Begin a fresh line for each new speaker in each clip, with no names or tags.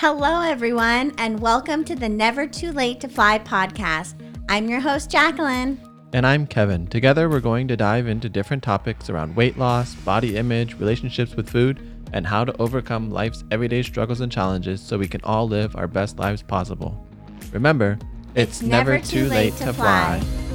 Hello, everyone, and welcome to the Never Too Late to Fly podcast. I'm your host, Jacqueline.
And I'm Kevin. Together, we're going to dive into different topics around weight loss, body image, relationships with food, and how to overcome life's everyday struggles and challenges so we can all live our best lives possible. Remember, it's, it's never, never, too, late, late to, to fly. fly.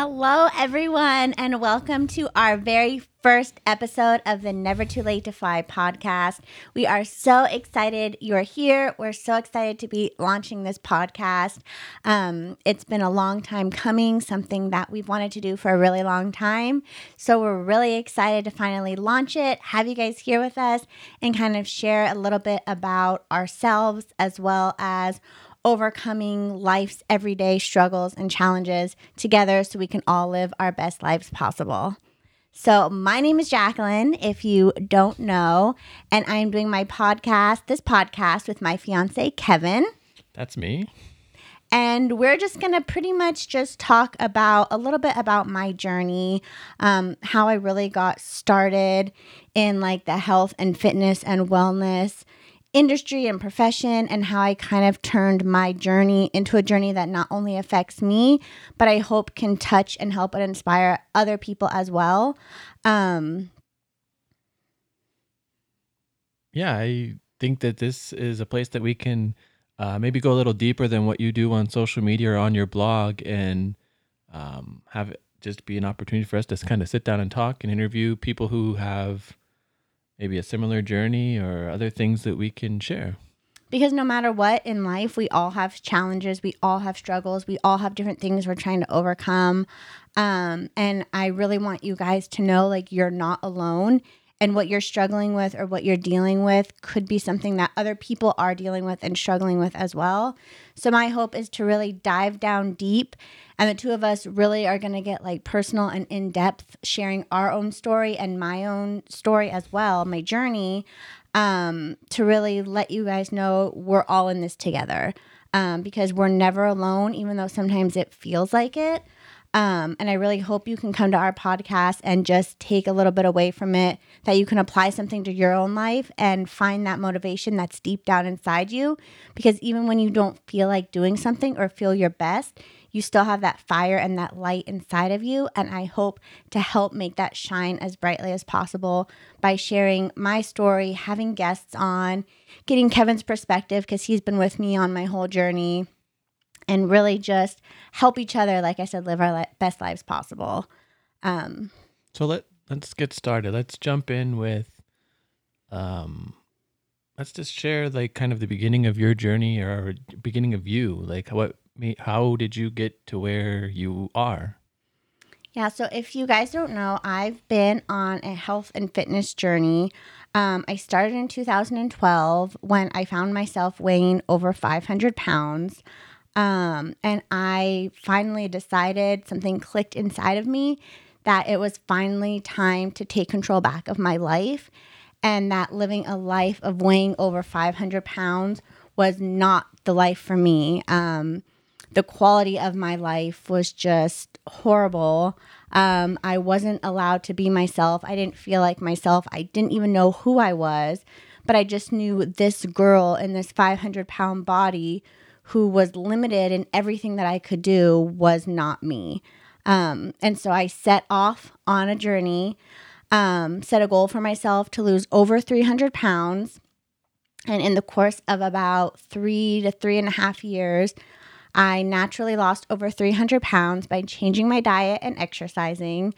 Hello, everyone, and welcome to our very first episode of the Never Too Late to Fly podcast. We are so excited you're here. We're so excited to be launching this podcast. Um, it's been a long time coming, something that we've wanted to do for a really long time. So we're really excited to finally launch it, have you guys here with us, and kind of share a little bit about ourselves as well as overcoming life's everyday struggles and challenges together so we can all live our best lives possible. So, my name is Jacqueline, if you don't know, and I'm doing my podcast, this podcast, with my fiance, Kevin.
That's me.
And we're just going to pretty much just talk about a little bit about my journey, um, how I really got started in like the health and fitness and wellness industry and profession and how I kind of turned my journey into a journey that not only affects me, but I hope can touch and help and inspire other people as well. Um,
yeah, I think that this is a place that we can uh, maybe go a little deeper than what you do on social media or on your blog and um, have it just be an opportunity for us to kind of sit down and talk and interview people who have maybe a similar journey or other things that we can share.
Because no matter what in life, we all have challenges, we all have struggles, we all have different things we're trying to overcome. Um, and I really want you guys to know like you're not alone and what you're struggling with or what you're dealing with could be something that other people are dealing with and struggling with as well. So, my hope is to really dive down deep, and the two of us really are going to get like personal and in depth, sharing our own story and my own story as well, my journey, um, to really let you guys know we're all in this together um, because we're never alone, even though sometimes it feels like it. Um, and I really hope you can come to our podcast and just take a little bit away from it, that you can apply something to your own life and find that motivation that's deep down inside you. Because even when you don't feel like doing something or feel your best, you still have that fire and that light inside of you. And I hope to help make that shine as brightly as possible by sharing my story, having guests on, getting Kevin's perspective because he's been with me on my whole journey and really just help each other like i said live our best lives possible um,
so let let's get started let's jump in with um let's just share like kind of the beginning of your journey or beginning of you like what how did you get to where you are
yeah, so if you guys don't know, I've been on a health and fitness journey. Um, I started in 2012 when I found myself weighing over 500 pounds. Um, and I finally decided something clicked inside of me that it was finally time to take control back of my life and that living a life of weighing over 500 pounds was not the life for me. Um, the quality of my life was just horrible. Um, I wasn't allowed to be myself. I didn't feel like myself. I didn't even know who I was, but I just knew this girl in this 500 pound body who was limited in everything that I could do was not me. Um, and so I set off on a journey, um, set a goal for myself to lose over 300 pounds. And in the course of about three to three and a half years, I naturally lost over 300 pounds by changing my diet and exercising.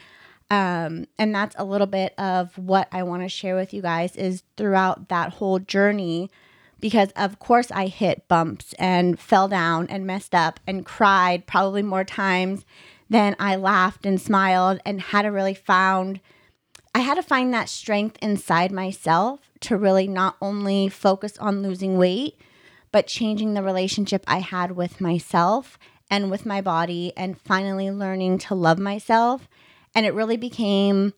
Um, and that's a little bit of what I want to share with you guys is throughout that whole journey because of course I hit bumps and fell down and messed up and cried probably more times than I laughed and smiled and had to really found I had to find that strength inside myself to really not only focus on losing weight but changing the relationship I had with myself and with my body and finally learning to love myself. And it really became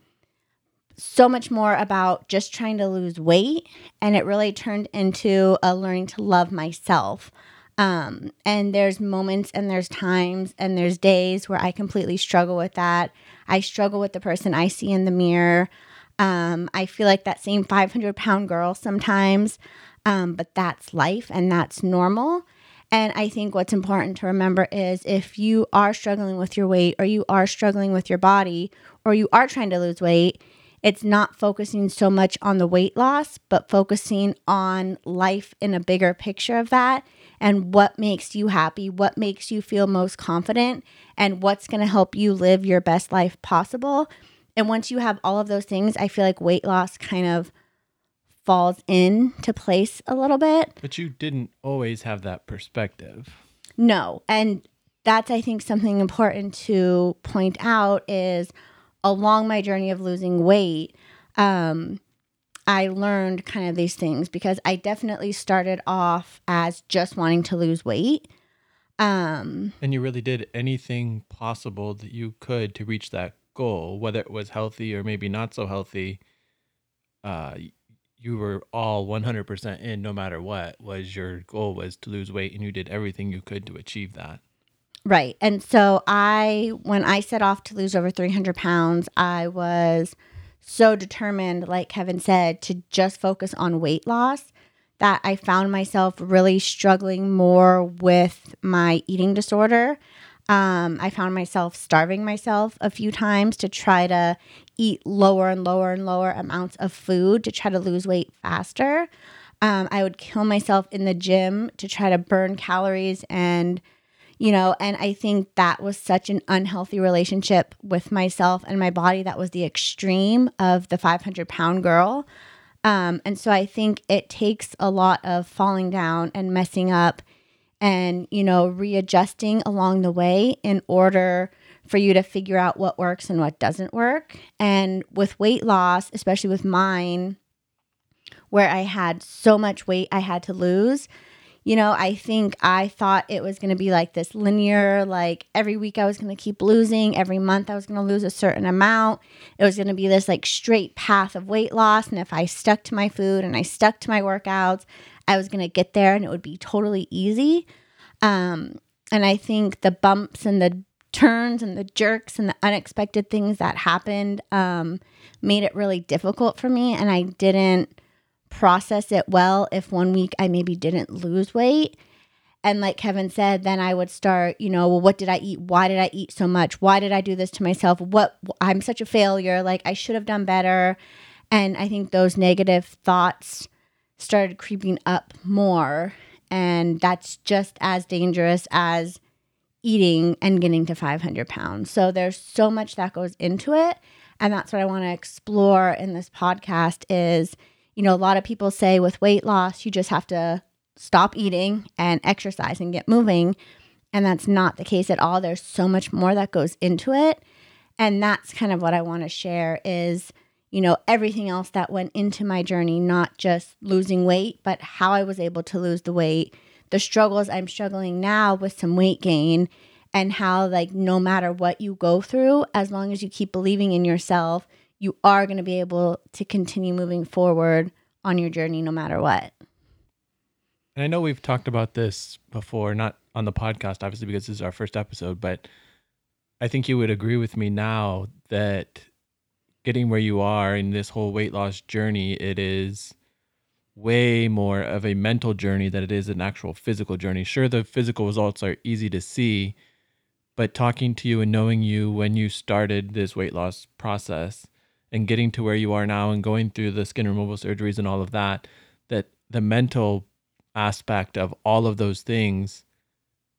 so much more about just trying to lose weight and it really turned into a learning to love myself. Um, and there's moments and there's times and there's days where i completely struggle with that. I struggle with the person i see in the mirror. Um, I feel like that same 500 pound girl sometimes, um, but that's life and that's normal. And I think what's important to remember is if you are struggling with your weight or you are struggling with your body or you are trying to lose weight, it's not focusing so much on the weight loss, but focusing on life in a bigger picture of that and what makes you happy, what makes you feel most confident, and what's going to help you live your best life possible. And once you have all of those things, I feel like weight loss kind of falls into place a little bit.
But you didn't always have that perspective.
No. And that's I think something important to point out is along my journey of losing weight, um, I learned kind of these things because I definitely started off as just wanting to lose weight. Um,
and you really did anything possible that you could to reach that goal, whether it was healthy or maybe not so healthy. Uh, you were all 100% in no matter what was your goal was to lose weight and you did everything you could to achieve that
right and so i when i set off to lose over 300 pounds i was so determined like kevin said to just focus on weight loss that i found myself really struggling more with my eating disorder um, I found myself starving myself a few times to try to eat lower and lower and lower amounts of food to try to lose weight faster. Um, I would kill myself in the gym to try to burn calories and you know and i think that was such an unhealthy relationship with myself and my body that was the extreme of the 500 pound girl um, and so i think it takes a lot of falling down and messing up and, you know, readjusting along the way in order for you to figure out what works and what doesn't work. And with weight loss, especially with mine, where I had so much weight I had to lose, you know, I think I thought it was going to be like this linear, like every week I was going to keep losing, every month I was going to lose a certain amount. It was going to be this like straight path of weight loss. And if I stuck to my food and I stuck to my workouts, I was going to get there and it would be totally easy. Um, and I think the bumps and the turns and the jerks and the unexpected things that happened um, made it really difficult for me. And I didn't process it well if one week I maybe didn't lose weight. And like Kevin said, then I would start, you know, well, what did I eat? Why did I eat so much? Why did I do this to myself? What I'm such a failure. Like I should have done better. And I think those negative thoughts started creeping up more. And that's just as dangerous as eating and getting to 500 pounds. So there's so much that goes into it. And that's what I want to explore in this podcast is, you know, a lot of people say with weight loss, you just have to stop eating and exercise and get moving. And that's not the case at all. There's so much more that goes into it. And that's kind of what I want to share is you know, everything else that went into my journey, not just losing weight, but how I was able to lose the weight, the struggles I'm struggling now with some weight gain, and how, like, no matter what you go through, as long as you keep believing in yourself, you are going to be able to continue moving forward on your journey no matter what.
And I know we've talked about this before, not on the podcast, obviously, because this is our first episode, but I think you would agree with me now that getting where you are in this whole weight loss journey, it is way more of a mental journey than it is an actual physical journey. Sure, the physical results are easy to see, but talking to you and knowing you when you started this weight loss process and getting to where you are now and going through the skin removal surgeries and all of that, that the mental aspect of all of those things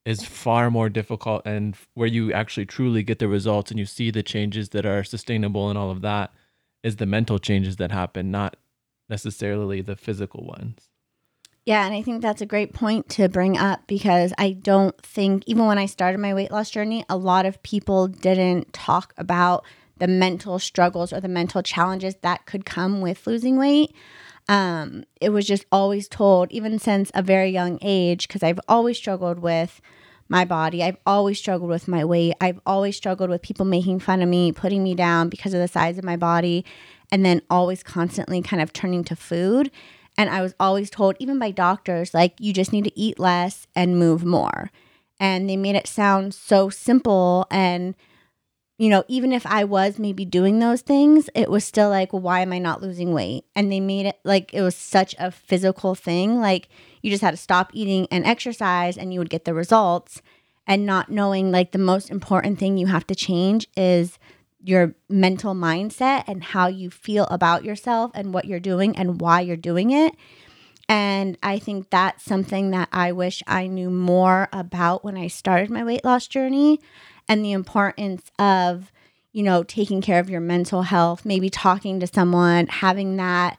is far more difficult and where you actually truly get the results and you see the changes that are sustainable and all of that is the mental changes that happen not necessarily the physical ones.
Yeah and i think that's a great point to bring up because i don't think even when i started my weight loss journey a lot of people didn't talk about the mental struggles or the mental challenges that could come with losing weight um, it was just always told, even since a very young age, because I've always struggled with my body. I've always struggled with my weight. I've always struggled with people making fun of me, putting me down because of the size of my body, and then always constantly kind of turning to food. And I was always told, even by doctors, like, you just need to eat less and move more. And they made it sound so simple and you know, even if I was maybe doing those things, it was still like, why am I not losing weight? And they made it like it was such a physical thing. Like you just had to stop eating and exercise and you would get the results. And not knowing like the most important thing you have to change is your mental mindset and how you feel about yourself and what you're doing and why you're doing it. And I think that's something that I wish I knew more about when I started my weight loss journey and the importance of, you know, taking care of your mental health, maybe talking to someone, having that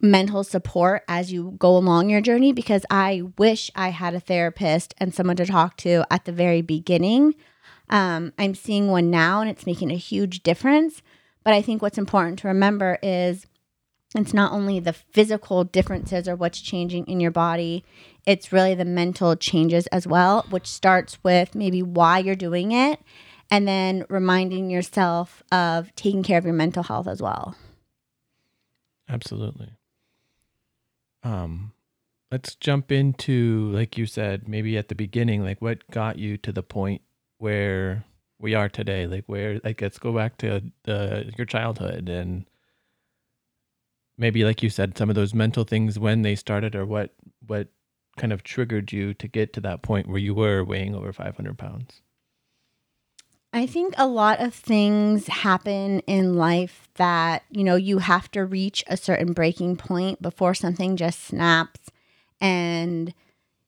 mental support as you go along your journey because I wish I had a therapist and someone to talk to at the very beginning. Um, I'm seeing one now and it's making a huge difference. But I think what's important to remember is it's not only the physical differences or what's changing in your body, it's really the mental changes as well, which starts with maybe why you're doing it and then reminding yourself of taking care of your mental health as well.
Absolutely. Um let's jump into like you said, maybe at the beginning, like what got you to the point where we are today? Like where like let's go back to your childhood and maybe like you said some of those mental things when they started or what what kind of triggered you to get to that point where you were weighing over 500 pounds
I think a lot of things happen in life that, you know, you have to reach a certain breaking point before something just snaps and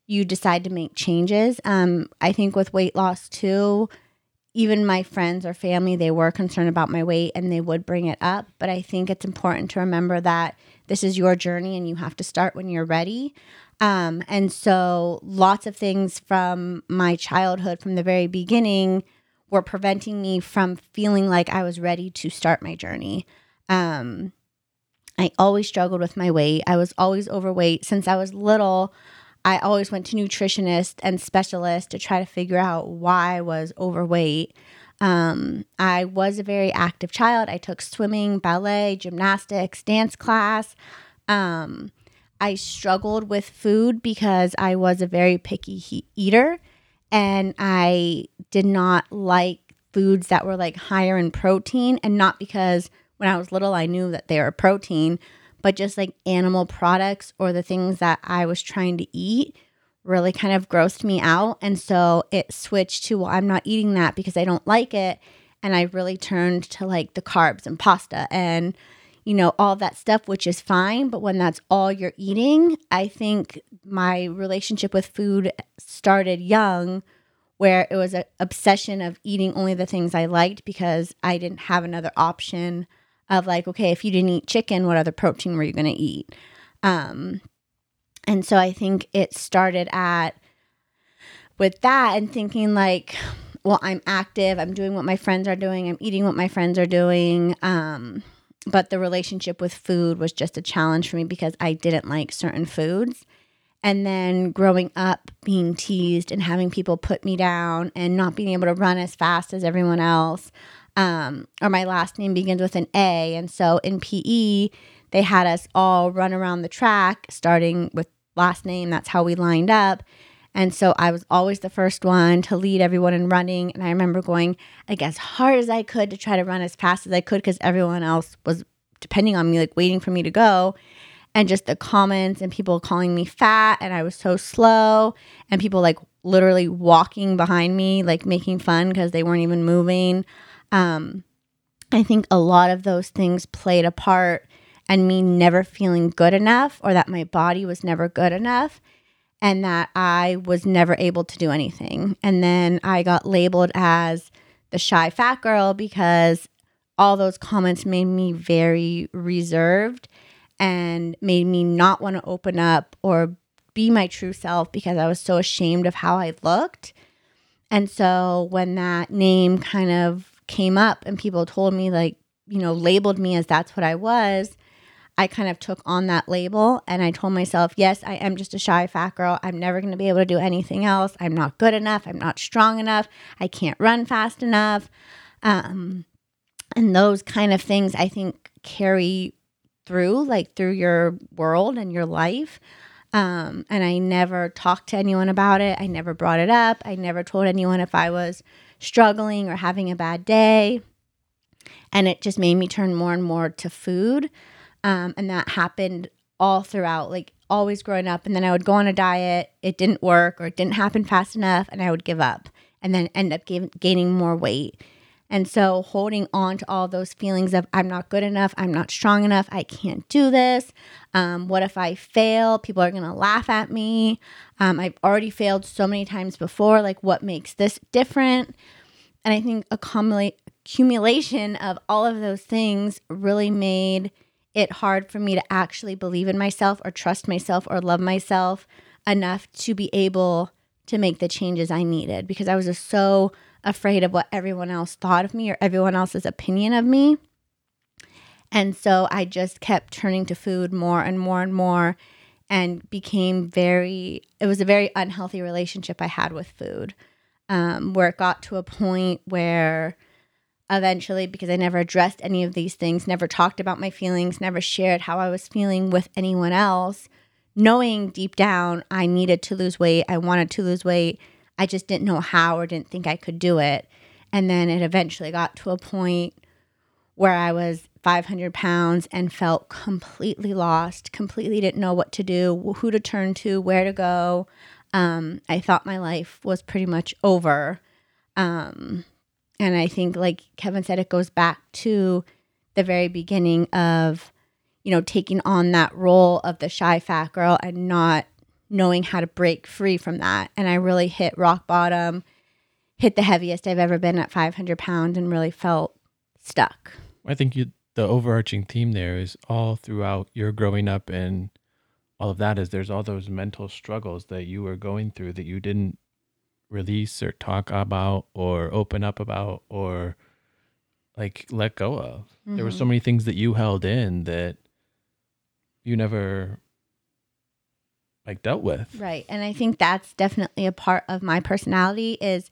you decide to make changes. Um, I think with weight loss too, even my friends or family, they were concerned about my weight and they would bring it up. But I think it's important to remember that this is your journey and you have to start when you're ready. Um, and so lots of things from my childhood, from the very beginning, were preventing me from feeling like I was ready to start my journey. Um, I always struggled with my weight. I was always overweight since I was little. I always went to nutritionists and specialists to try to figure out why I was overweight. Um, I was a very active child. I took swimming, ballet, gymnastics, dance class. Um, I struggled with food because I was a very picky he- eater and I did not like foods that were like higher in protein and not because when I was little I knew that they were protein, but just like animal products or the things that I was trying to eat really kind of grossed me out. And so it switched to, well, I'm not eating that because I don't like it. And I really turned to like the carbs and pasta and, you know, all that stuff, which is fine. But when that's all you're eating, I think my relationship with food started young where it was an obsession of eating only the things I liked because I didn't have another option of like, okay, if you didn't eat chicken, what other protein were you going to eat? Um, and so I think it started at with that and thinking like, well, I'm active, I'm doing what my friends are doing, I'm eating what my friends are doing. Um, but the relationship with food was just a challenge for me because I didn't like certain foods. And then growing up, being teased and having people put me down and not being able to run as fast as everyone else um, or my last name begins with an A. And so in PE, they had us all run around the track, starting with last name. That's how we lined up. And so I was always the first one to lead everyone in running. And I remember going like as hard as I could to try to run as fast as I could because everyone else was depending on me, like waiting for me to go. And just the comments and people calling me fat and I was so slow and people like literally walking behind me, like making fun because they weren't even moving. Um, I think a lot of those things played a part and me never feeling good enough or that my body was never good enough and that I was never able to do anything. And then I got labeled as the shy fat girl because all those comments made me very reserved and made me not want to open up or be my true self because I was so ashamed of how I looked. And so when that name kind of came up and people told me, like, you know, labeled me as that's what I was, I kind of took on that label and I told myself, yes, I am just a shy fat girl. I'm never going to be able to do anything else. I'm not good enough. I'm not strong enough. I can't run fast enough. Um, and those kind of things I think carry through, like through your world and your life. Um, and I never talked to anyone about it. I never brought it up. I never told anyone if I was struggling or having a bad day. And it just made me turn more and more to food. Um, and that happened all throughout, like always growing up. And then I would go on a diet, it didn't work or it didn't happen fast enough, and I would give up and then end up gaining more weight. And so holding on to all those feelings of I'm not good enough, I'm not strong enough, I can't do this. Um, what if I fail? People are going to laugh at me. Um, I've already failed so many times before. Like, what makes this different? And I think accumulation of all of those things really made it hard for me to actually believe in myself or trust myself or love myself enough to be able to make the changes I needed because I was just so afraid of what everyone else thought of me or everyone else's opinion of me. And so I just kept turning to food more and more and more and became very, it was a very unhealthy relationship I had with food, um, where it got to a point where eventually, because I never addressed any of these things, never talked about my feelings, never shared how I was feeling with anyone else, knowing deep down I needed to lose weight, I wanted to lose weight I just didn't know how or didn't think I could do it. And then it eventually got to a point where I was 500 pounds and felt completely lost, completely didn't know what to do, who to turn to, where to go. Um, I thought my life was pretty much over. Um, and I think, like Kevin said, it goes back to the very beginning of, you know, taking on that role of the shy fat girl and not knowing how to break free from that. And I really hit rock bottom, hit the heaviest I've ever been at 500 pounds, and really felt stuck.
I think you, the overarching theme there is all throughout your growing up and all of that is there's all those mental struggles that you were going through that you didn't release or talk about or open up about or like let go of. Mm-hmm. There were so mm-hmm. many things that you held in that you never like dealt with.
Right. And I think that's definitely a part of my personality is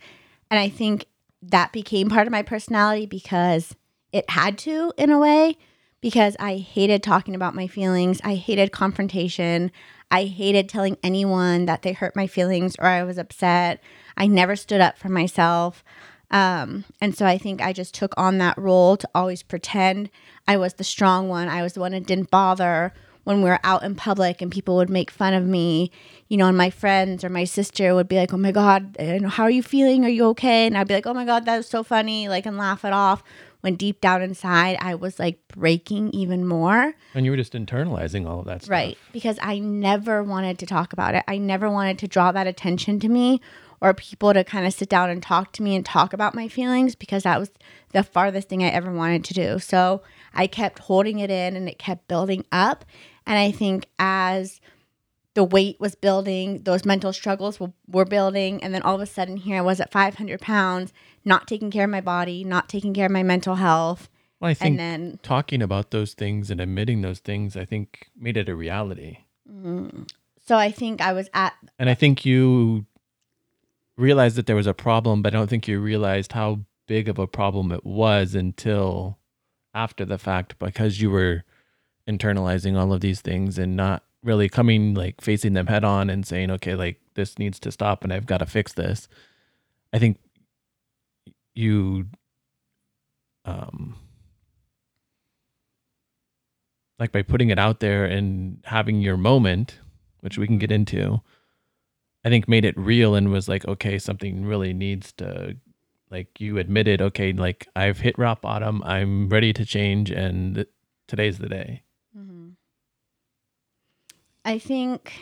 and I think that became part of my personality because it had to in a way because I hated talking about my feelings. I hated confrontation. I hated telling anyone that they hurt my feelings or I was upset. I never stood up for myself. Um, and so I think I just took on that role to always pretend I was the strong one. I was the one that didn't bother when we were out in public and people would make fun of me, you know, and my friends or my sister would be like, "Oh my god, how are you feeling? Are you okay?" And I'd be like, "Oh my god, that was so funny," like and laugh it off. When deep down inside, I was like breaking even more.
And you were just internalizing all of that stuff.
Right. Because I never wanted to talk about it. I never wanted to draw that attention to me or people to kind of sit down and talk to me and talk about my feelings because that was the farthest thing I ever wanted to do. So I kept holding it in and it kept building up. And I think as the weight was building, those mental struggles were, were building. And then all of a sudden, here I was at 500 pounds, not taking care of my body, not taking care of my mental health.
Well, I think and then, talking about those things and admitting those things, I think made it a reality.
Mm-hmm. So I think I was at.
And I think you realized that there was a problem, but I don't think you realized how big of a problem it was until after the fact because you were internalizing all of these things and not really coming like facing them head on and saying okay like this needs to stop and i've got to fix this. I think you um like by putting it out there and having your moment which we can get into i think made it real and was like okay something really needs to like you admitted okay like i've hit rock bottom. I'm ready to change and today's the day
I think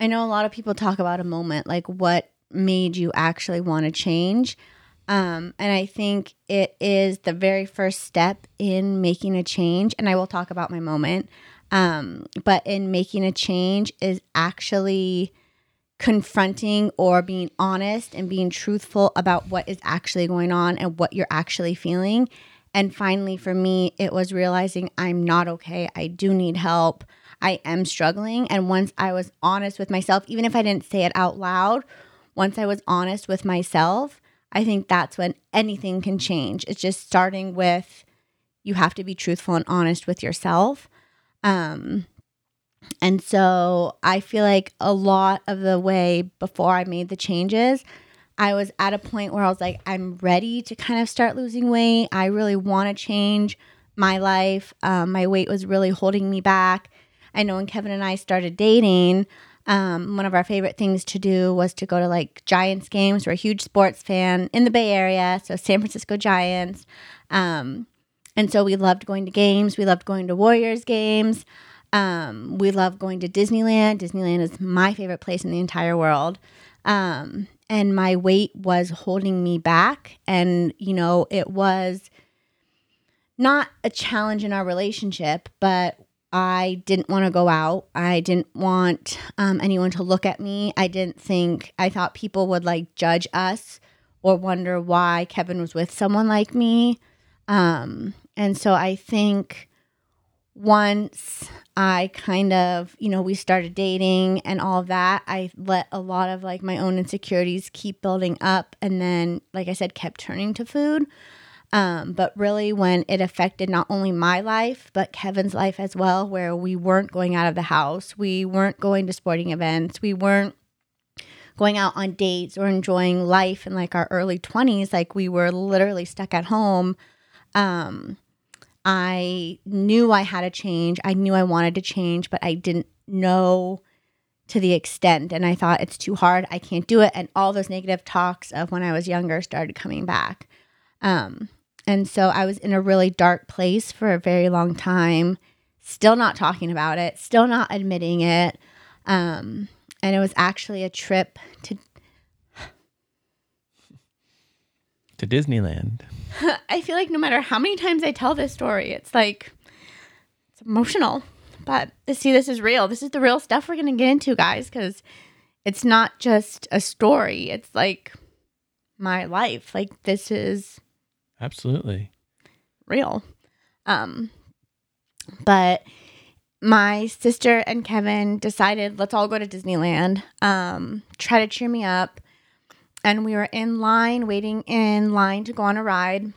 I know a lot of people talk about a moment like what made you actually want to change. Um, and I think it is the very first step in making a change. And I will talk about my moment. Um, but in making a change is actually confronting or being honest and being truthful about what is actually going on and what you're actually feeling. And finally, for me, it was realizing I'm not okay. I do need help. I am struggling. And once I was honest with myself, even if I didn't say it out loud, once I was honest with myself, I think that's when anything can change. It's just starting with you have to be truthful and honest with yourself. Um, and so I feel like a lot of the way before I made the changes, I was at a point where I was like, I'm ready to kind of start losing weight. I really want to change my life. Um, my weight was really holding me back. I know when Kevin and I started dating, um, one of our favorite things to do was to go to like Giants games. We're a huge sports fan in the Bay Area, so San Francisco Giants. Um, and so we loved going to games. We loved going to Warriors games. Um, we love going to Disneyland. Disneyland is my favorite place in the entire world. Um, and my weight was holding me back. And, you know, it was not a challenge in our relationship, but I didn't want to go out. I didn't want um, anyone to look at me. I didn't think, I thought people would like judge us or wonder why Kevin was with someone like me. Um, and so I think once I kind of, you know, we started dating and all that, I let a lot of like my own insecurities keep building up. And then, like I said, kept turning to food. Um, but really, when it affected not only my life, but Kevin's life as well, where we weren't going out of the house, we weren't going to sporting events, we weren't going out on dates or enjoying life in like our early 20s, like we were literally stuck at home. Um, I knew I had to change. I knew I wanted to change, but I didn't know to the extent. And I thought it's too hard. I can't do it. And all those negative talks of when I was younger started coming back. Um, and so I was in a really dark place for a very long time, still not talking about it, still not admitting it. Um, and it was actually a trip to
to Disneyland.
I feel like no matter how many times I tell this story, it's like it's emotional. But see, this is real. This is the real stuff we're gonna get into, guys, because it's not just a story. It's like my life. Like this is
Absolutely.
real. Um, but my sister and Kevin decided let's all go to Disneyland. Um, try to cheer me up, and we were in line, waiting in line to go on a ride.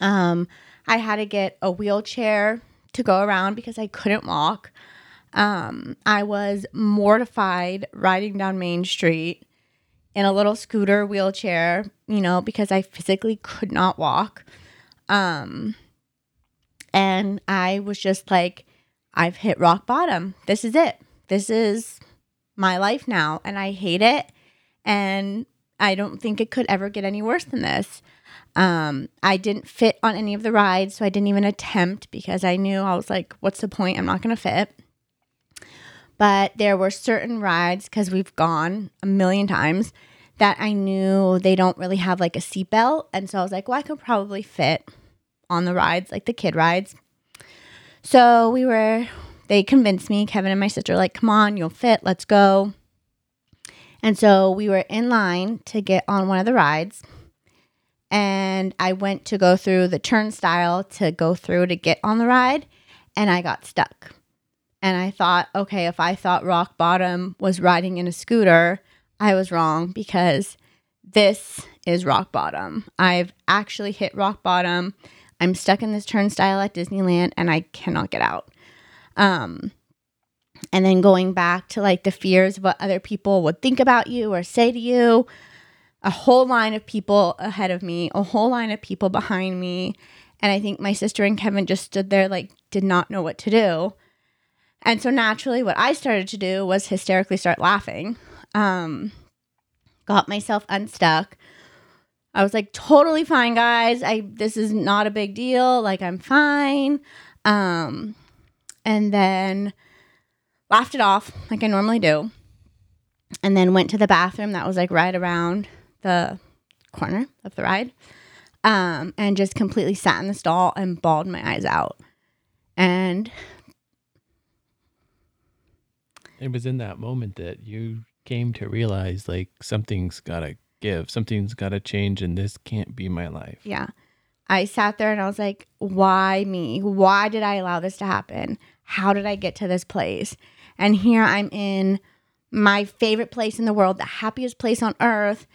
Um, I had to get a wheelchair to go around because I couldn't walk. Um, I was mortified riding down Main Street in a little scooter wheelchair, you know, because I physically could not walk. Um, and I was just like, I've hit rock bottom. This is it. This is my life now. And I hate it. And I don't think it could ever get any worse than this. Um, I didn't fit on any of the rides, so I didn't even attempt because I knew I was like, what's the point? I'm not going to fit. But there were certain rides because we've gone a million times that I knew they don't really have like a seatbelt. And so I was like, well, I could probably fit on the rides, like the kid rides. So we were, they convinced me, Kevin and my sister, like, come on, you'll fit, let's go. And so we were in line to get on one of the rides. And I went to go through the turnstile to go through to get on the ride. And I got stuck. And I thought, okay, if I thought rock bottom was riding in a scooter, I was wrong because this is rock bottom. I've actually hit rock bottom. I'm stuck in this turnstile at Disneyland and I cannot get out. Um, and then going back to like the fears of what other people would think about you or say to you, a whole line of people ahead of me, a whole line of people behind me. And I think my sister and Kevin just stood there, like, did not know what to do. And so naturally, what I started to do was hysterically start laughing. Um, got myself unstuck. I was like, totally fine, guys. I this is not a big deal. Like I'm fine. Um, and then laughed it off like I normally do. And then went to the bathroom that was like right around the corner of the ride. Um, and just completely sat in the stall and bawled my eyes out. And
It was in that moment that you came to realize like something's got to give, something's got to change, and this can't be my life.
Yeah. I sat there and I was like, why me? Why did I allow this to happen? How did I get to this place? And here I'm in my favorite place in the world, the happiest place on earth,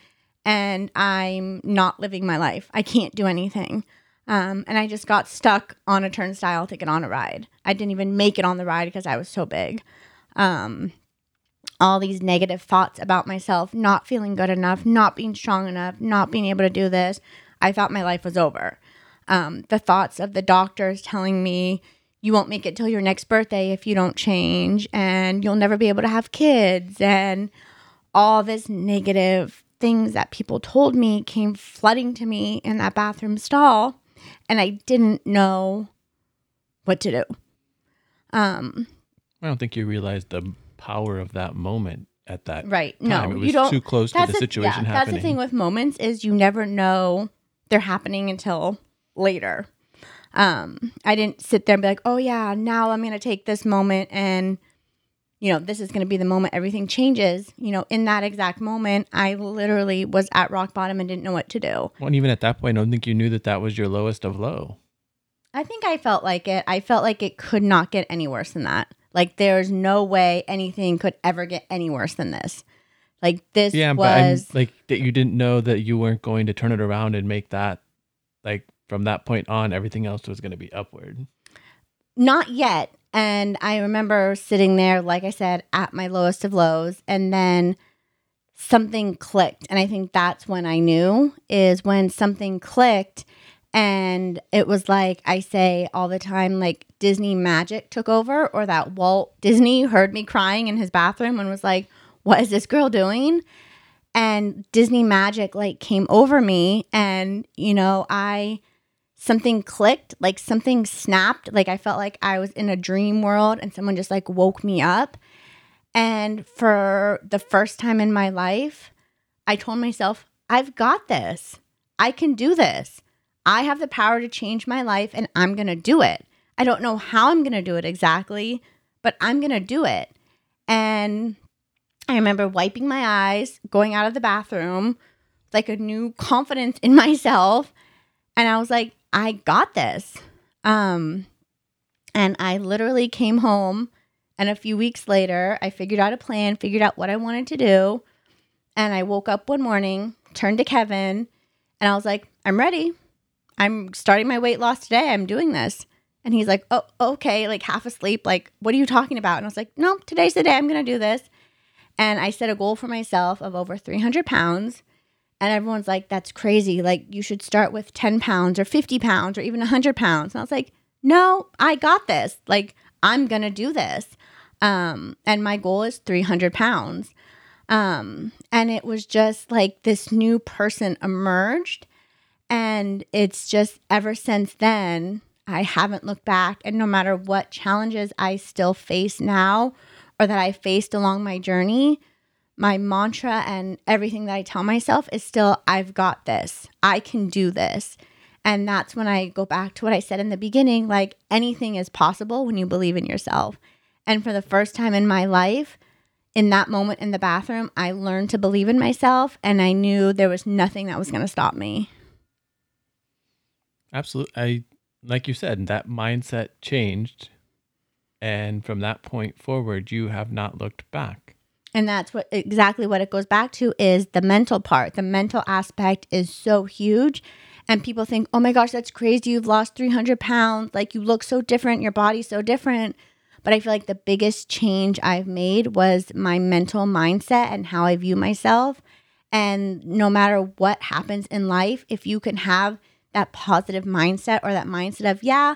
and I'm not living my life. I can't do anything. Um, and I just got stuck on a turnstile to get on a ride. I didn't even make it on the ride because I was so big. Um, all these negative thoughts about myself, not feeling good enough, not being strong enough, not being able to do this. I thought my life was over. Um, the thoughts of the doctors telling me, you won't make it till your next birthday if you don't change, and you'll never be able to have kids, and all this negative things that people told me came flooding to me in that bathroom stall, and I didn't know what to do. Um,
I don't think you realized the power of that moment at that
right.
time.
No,
it was
you don't.
too close to the
the-
situation
yeah,
happening.
That's the thing with moments is you never know they're happening until later. Um, I didn't sit there and be like, oh yeah, now I'm gonna take this moment and you know, this is gonna be the moment everything changes. You know, in that exact moment, I literally was at rock bottom and didn't know what to do.
Well, and even at that point, I don't think you knew that that was your lowest of low.
I think I felt like it. I felt like it could not get any worse than that. Like there's no way anything could ever get any worse than this. Like this
Yeah, but I'm,
was
like that you didn't know that you weren't going to turn it around and make that like from that point on, everything else was going to be upward.
Not yet. And I remember sitting there, like I said, at my lowest of lows, and then something clicked. And I think that's when I knew is when something clicked. And it was like I say all the time, like Disney magic took over, or that Walt Disney heard me crying in his bathroom and was like, What is this girl doing? And Disney magic like came over me. And, you know, I something clicked, like something snapped. Like I felt like I was in a dream world and someone just like woke me up. And for the first time in my life, I told myself, I've got this. I can do this. I have the power to change my life and I'm going to do it. I don't know how I'm going to do it exactly, but I'm going to do it. And I remember wiping my eyes, going out of the bathroom, like a new confidence in myself. And I was like, I got this. Um, and I literally came home, and a few weeks later, I figured out a plan, figured out what I wanted to do. And I woke up one morning, turned to Kevin, and I was like, I'm ready. I'm starting my weight loss today. I'm doing this. And he's like, Oh, okay, like half asleep. Like, what are you talking about? And I was like, No, today's the day I'm going to do this. And I set a goal for myself of over 300 pounds. And everyone's like, that's crazy. Like, you should start with 10 pounds or 50 pounds or even 100 pounds. And I was like, no, I got this. Like, I'm going to do this. Um, and my goal is 300 pounds. Um, and it was just like this new person emerged. And it's just ever since then, I haven't looked back. And no matter what challenges I still face now or that I faced along my journey, my mantra and everything that I tell myself is still, I've got this. I can do this. And that's when I go back to what I said in the beginning like anything is possible when you believe in yourself. And for the first time in my life, in that moment in the bathroom, I learned to believe in myself and I knew there was nothing that was going to stop me.
Absolutely. I like you said, that mindset changed and from that point forward you have not looked back.
And that's what exactly what it goes back to is the mental part. The mental aspect is so huge. And people think, oh my gosh, that's crazy. You've lost 300 pounds. Like you look so different. Your body's so different. But I feel like the biggest change I've made was my mental mindset and how I view myself. And no matter what happens in life, if you can have that positive mindset or that mindset of, yeah,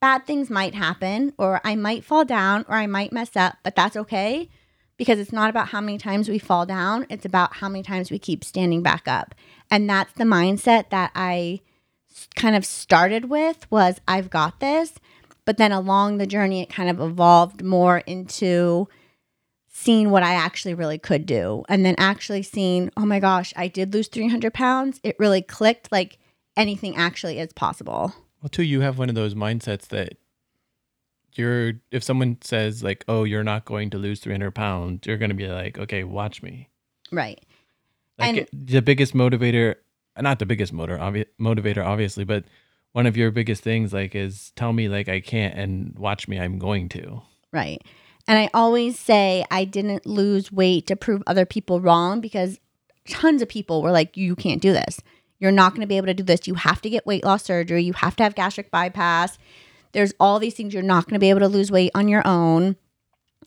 bad things might happen, or I might fall down, or I might mess up, but that's okay because it's not about how many times we fall down, it's about how many times we keep standing back up. And that's the mindset that I kind of started with was I've got this, but then along the journey it kind of evolved more into seeing what I actually really could do and then actually seeing, oh my gosh, I did lose 300 pounds. It really clicked like anything actually is possible.
Well, too, you have one of those mindsets that you're, if someone says, like, oh, you're not going to lose 300 pounds, you're going to be like, okay, watch me.
Right.
Like,
And-
it- the biggest motivator, not the biggest motor, obvi- motivator, obviously, but one of your biggest things, like, is tell me, like, I can't and watch me, I'm going to.
Right. And I always say I didn't lose weight to prove other people wrong because tons of people were like, you can't do this. You're not going to be able to do this. You have to get weight loss surgery. You have to have gastric bypass. There's all these things you're not going to be able to lose weight on your own.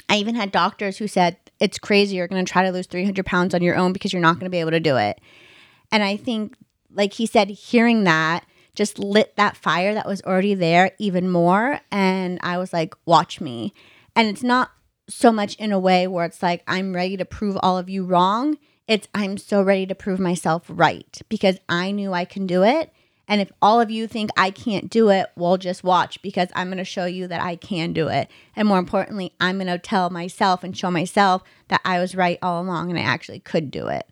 I even had doctors who said it's crazy. You're going to try to lose 300 pounds on your own because you're not going to be able to do it. And I think, like he said, hearing that just lit that fire that was already there even more. And I was like, watch me. And it's not so much in a way where it's like, I'm ready to prove all of you wrong. It's, I'm so ready to prove myself right because I knew I can do it. And if all of you think I can't do it, well, just watch because I'm going to show you that I can do it. And more importantly, I'm going to tell myself and show myself that I was right all along and I actually could do it.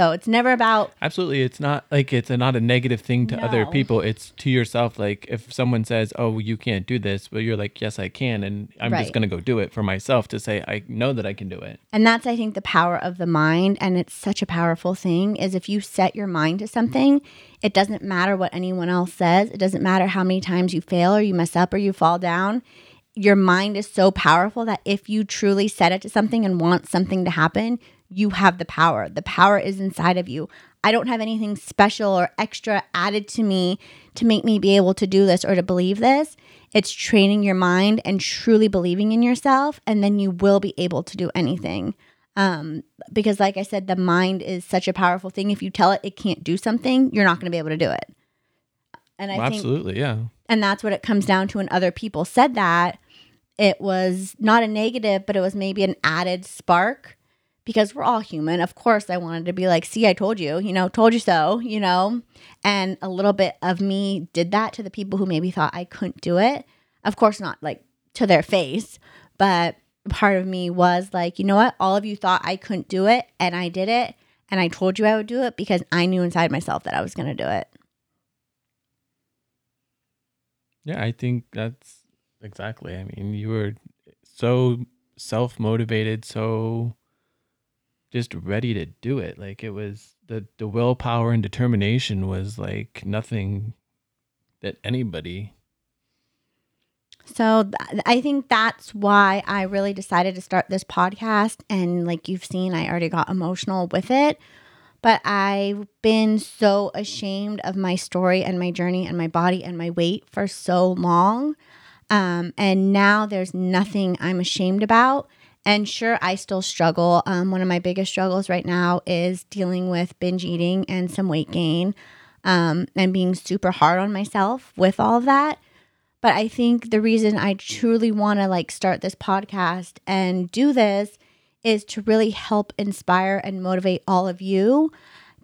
So it's never about
Absolutely, it's not like it's a, not a negative thing to other
No.
people. It's to yourself. Like if someone says, "Oh, you can't do this," but you're like, "Yes, I can," and I'm
Right.
just gonna go do it for myself to say I know that I can do it.
And that's, I think, the power of the mind. And it's such a powerful thing is if you set your mind to something, it doesn't matter what anyone else says. It doesn't matter how many times you fail or you mess up or you fall down. Your mind is so powerful that if you truly set it to something and want something to happen, you have the power. The power is inside of you. I don't have anything special or extra added to me to make me be able to do this or to believe this. It's training your mind and truly believing in yourself, and then you will be able to do anything. Um, because, like I said, the mind is such a powerful thing. If you tell it it can't do something, you're not going to be able to do it. And I
Well,
think
absolutely, yeah.
and that's what it comes down to when other people said that it was not a negative but it was maybe an added spark because we're all human. Of course i wanted to be like see i told you you know told you so you know? And a little bit of me did that to the people who maybe thought i couldn't do it. Of course not like to their face but part of me was like you know what? All of you thought i couldn't do it and i did it and i told you i would do it because i knew inside myself that i was going to do it.
Yeah, I think that's exactly. I mean, you were so self motivated, so just ready to do it. Like it was the the willpower and determination was like nothing that anybody.
So th- I think that's why I really decided to start this podcast. And like you've seen, I already got emotional with it. But I've been so ashamed of my story and my journey and my body and my weight for so long. Um, and now there's nothing I'm ashamed about. And sure, I still struggle. Um, one of my biggest struggles right now is dealing with binge eating and some weight gain um, and being super hard on myself with all of that. But I think the reason I truly want to like start this podcast and do this is to really help inspire and motivate all of you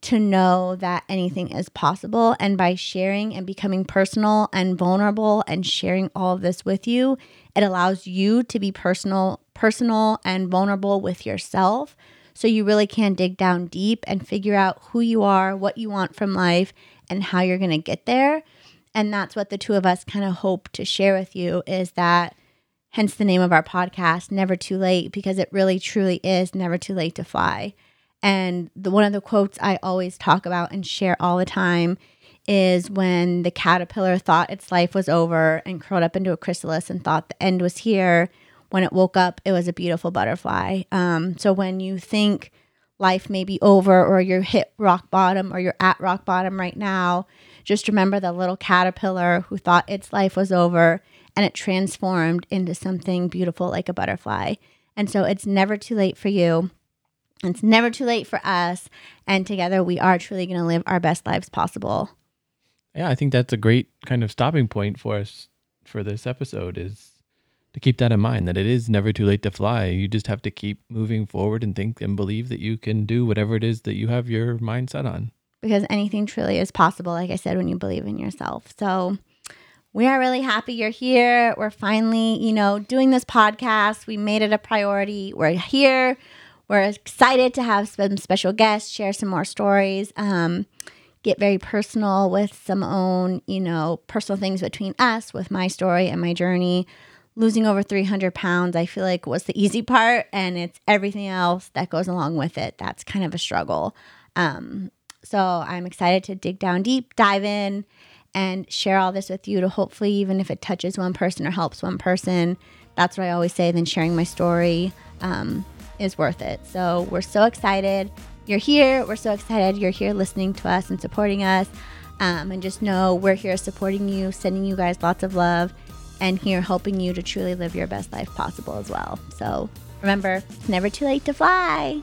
to know that anything is possible. And by sharing and becoming personal and vulnerable and sharing all of this with you, it allows you to be personal, personal and vulnerable with yourself. So you really can dig down deep and figure out who you are, what you want from life, and how you're going to get there. And that's what the two of us kind of hope to share with you is that hence the name of our podcast never too late because it really truly is never too late to fly and the one of the quotes i always talk about and share all the time is when the caterpillar thought its life was over and curled up into a chrysalis and thought the end was here when it woke up it was a beautiful butterfly um, so when you think life may be over or you're hit rock bottom or you're at rock bottom right now just remember the little caterpillar who thought its life was over and it transformed into something beautiful like a butterfly. And so it's never too late for you. It's never too late for us. And together we are truly going to live our best lives possible.
Yeah, I think that's a great kind of stopping point for us for this episode is to keep that in mind that it is never too late to fly. You just have to keep moving forward and think and believe that you can do whatever it is that you have your mind set on.
Because anything truly is possible, like I said, when you believe in yourself. So we are really happy you're here. We're finally, you know, doing this podcast. We made it a priority. We're here. We're excited to have some special guests, share some more stories, um, get very personal with some own, you know, personal things between us, with my story and my journey. Losing over 300 pounds, I feel like was the easy part, and it's everything else that goes along with it. That's kind of a struggle. Um, so I'm excited to dig down deep, dive in, and share all this with you to hopefully, even if it touches one person or helps one person, that's what I always say. Then sharing my story um, is worth it. So we're so excited. You're here. We're so excited. You're here listening to us and supporting us. Um, and just know we're here supporting you, sending you guys lots of love, and here helping you to truly live your best life possible as well. So Remember, it's never too late to fly.